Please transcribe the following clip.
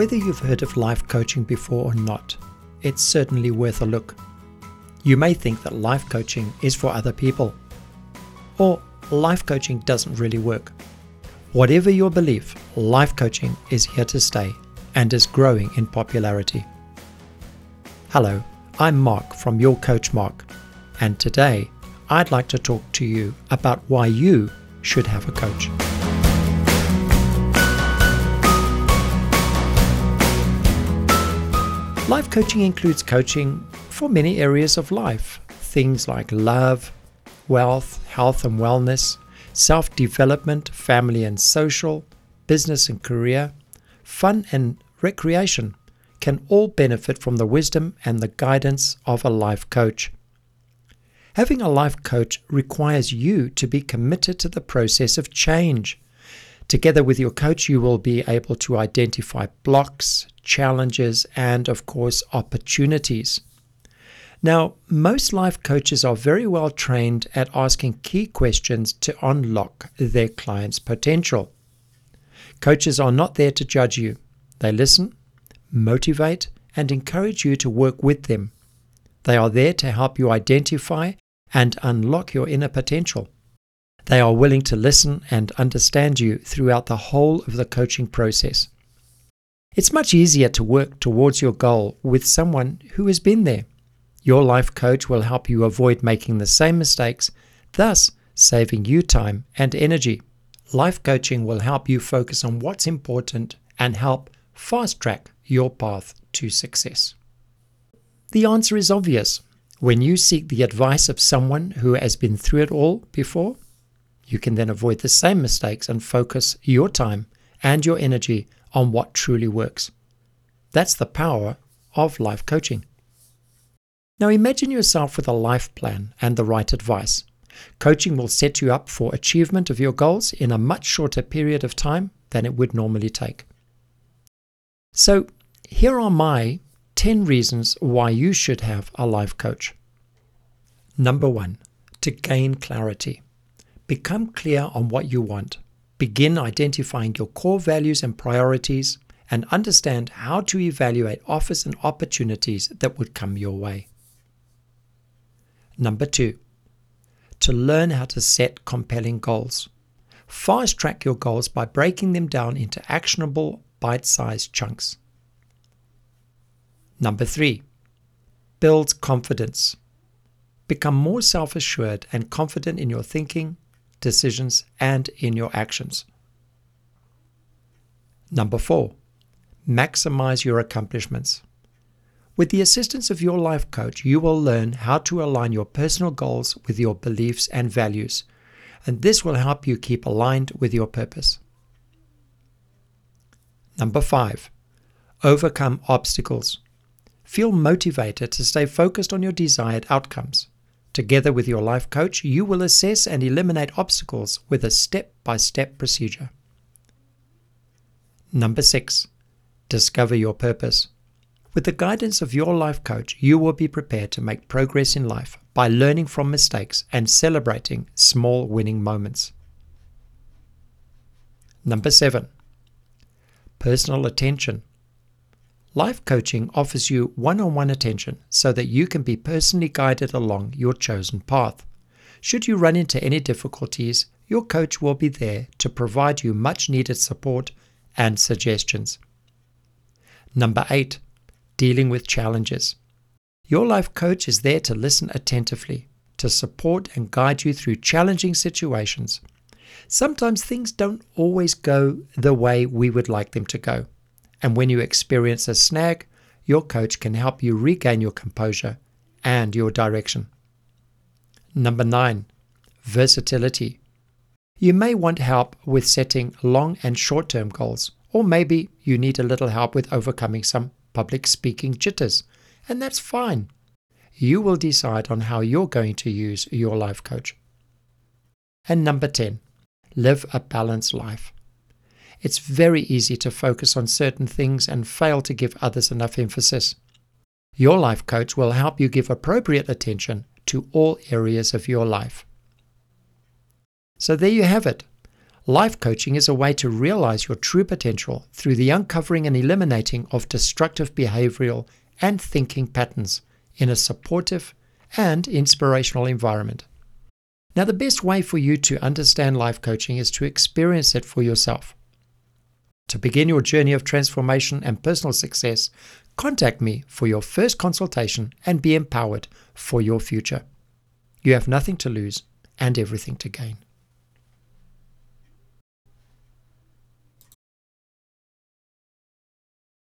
Whether you've heard of life coaching before or not, it's certainly worth a look. You may think that life coaching is for other people, or life coaching doesn't really work. Whatever your belief, life coaching is here to stay and is growing in popularity. Hello, I'm Mark from Your Coach Mark, and today I'd like to talk to you about why you should have a coach. Life coaching includes coaching for many areas of life, things like love, wealth, health and wellness, self development, family and social, business and career, fun and recreation can all benefit from the wisdom and the guidance of a life coach. Having a life coach requires you to be committed to the process of change. Together with your coach, you will be able to identify blocks, challenges, and, of course, opportunities. Now, most life coaches are very well trained at asking key questions to unlock their client's potential. Coaches are not there to judge you, they listen, motivate, and encourage you to work with them. They are there to help you identify and unlock your inner potential. They are willing to listen and understand you throughout the whole of the coaching process. It's much easier to work towards your goal with someone who has been there your life coach will help you avoid making the same mistakes, thus saving you time and energy. Life coaching will help you focus on what's important and help fast track your path to success. The answer is obvious. When you seek the advice of someone who has been through it all before, you can then avoid the same mistakes and focus your time and your energy on what truly works. That's the power of life coaching. Now imagine yourself with a life plan and the right advice. Coaching will set you up for achievement of your goals in a much shorter period of time than it would normally take. So, here are my 10 reasons why you should have a life coach. Number one, to gain clarity. Become clear on what you want. Begin identifying your core values and priorities and understand how to evaluate offers and opportunities that would come your way. Number two, to learn how to set compelling goals. Fast track your goals by breaking them down into actionable, bite sized chunks. Number three, build confidence. Become more self assured and confident in your thinking, decisions, and in your actions. Number four, maximize your accomplishments. With the assistance of your life coach, you will learn how to align your personal goals with your beliefs and values, and this will help you keep aligned with your purpose. Number five, overcome obstacles. Feel motivated to stay focused on your desired outcomes. Together with your life coach, you will assess and eliminate obstacles with a step by step procedure. Number six, discover your purpose. With the guidance of your life coach, you will be prepared to make progress in life by learning from mistakes and celebrating small winning moments. Number seven, personal attention. Life coaching offers you one on one attention so that you can be personally guided along your chosen path. Should you run into any difficulties, your coach will be there to provide you much needed support and suggestions. Number eight, dealing with challenges. Your life coach is there to listen attentively, to support and guide you through challenging situations. Sometimes things don't always go the way we would like them to go. And when you experience a snag, your coach can help you regain your composure and your direction. Number nine, versatility. You may want help with setting long and short term goals, or maybe you need a little help with overcoming some public speaking jitters, and that's fine. You will decide on how you're going to use your life coach. And number 10, live a balanced life. It's very easy to focus on certain things and fail to give others enough emphasis. Your life coach will help you give appropriate attention to all areas of your life. So there you have it Life coaching is a way to realize your true potential through the uncovering and eliminating of destructive behavioral and thinking patterns in a supportive and inspirational environment. Now, the best way for you to understand life coaching is to experience it for yourself. To begin your journey of transformation and personal success, contact me for your first consultation and be empowered for your future. You have nothing to lose and everything to gain.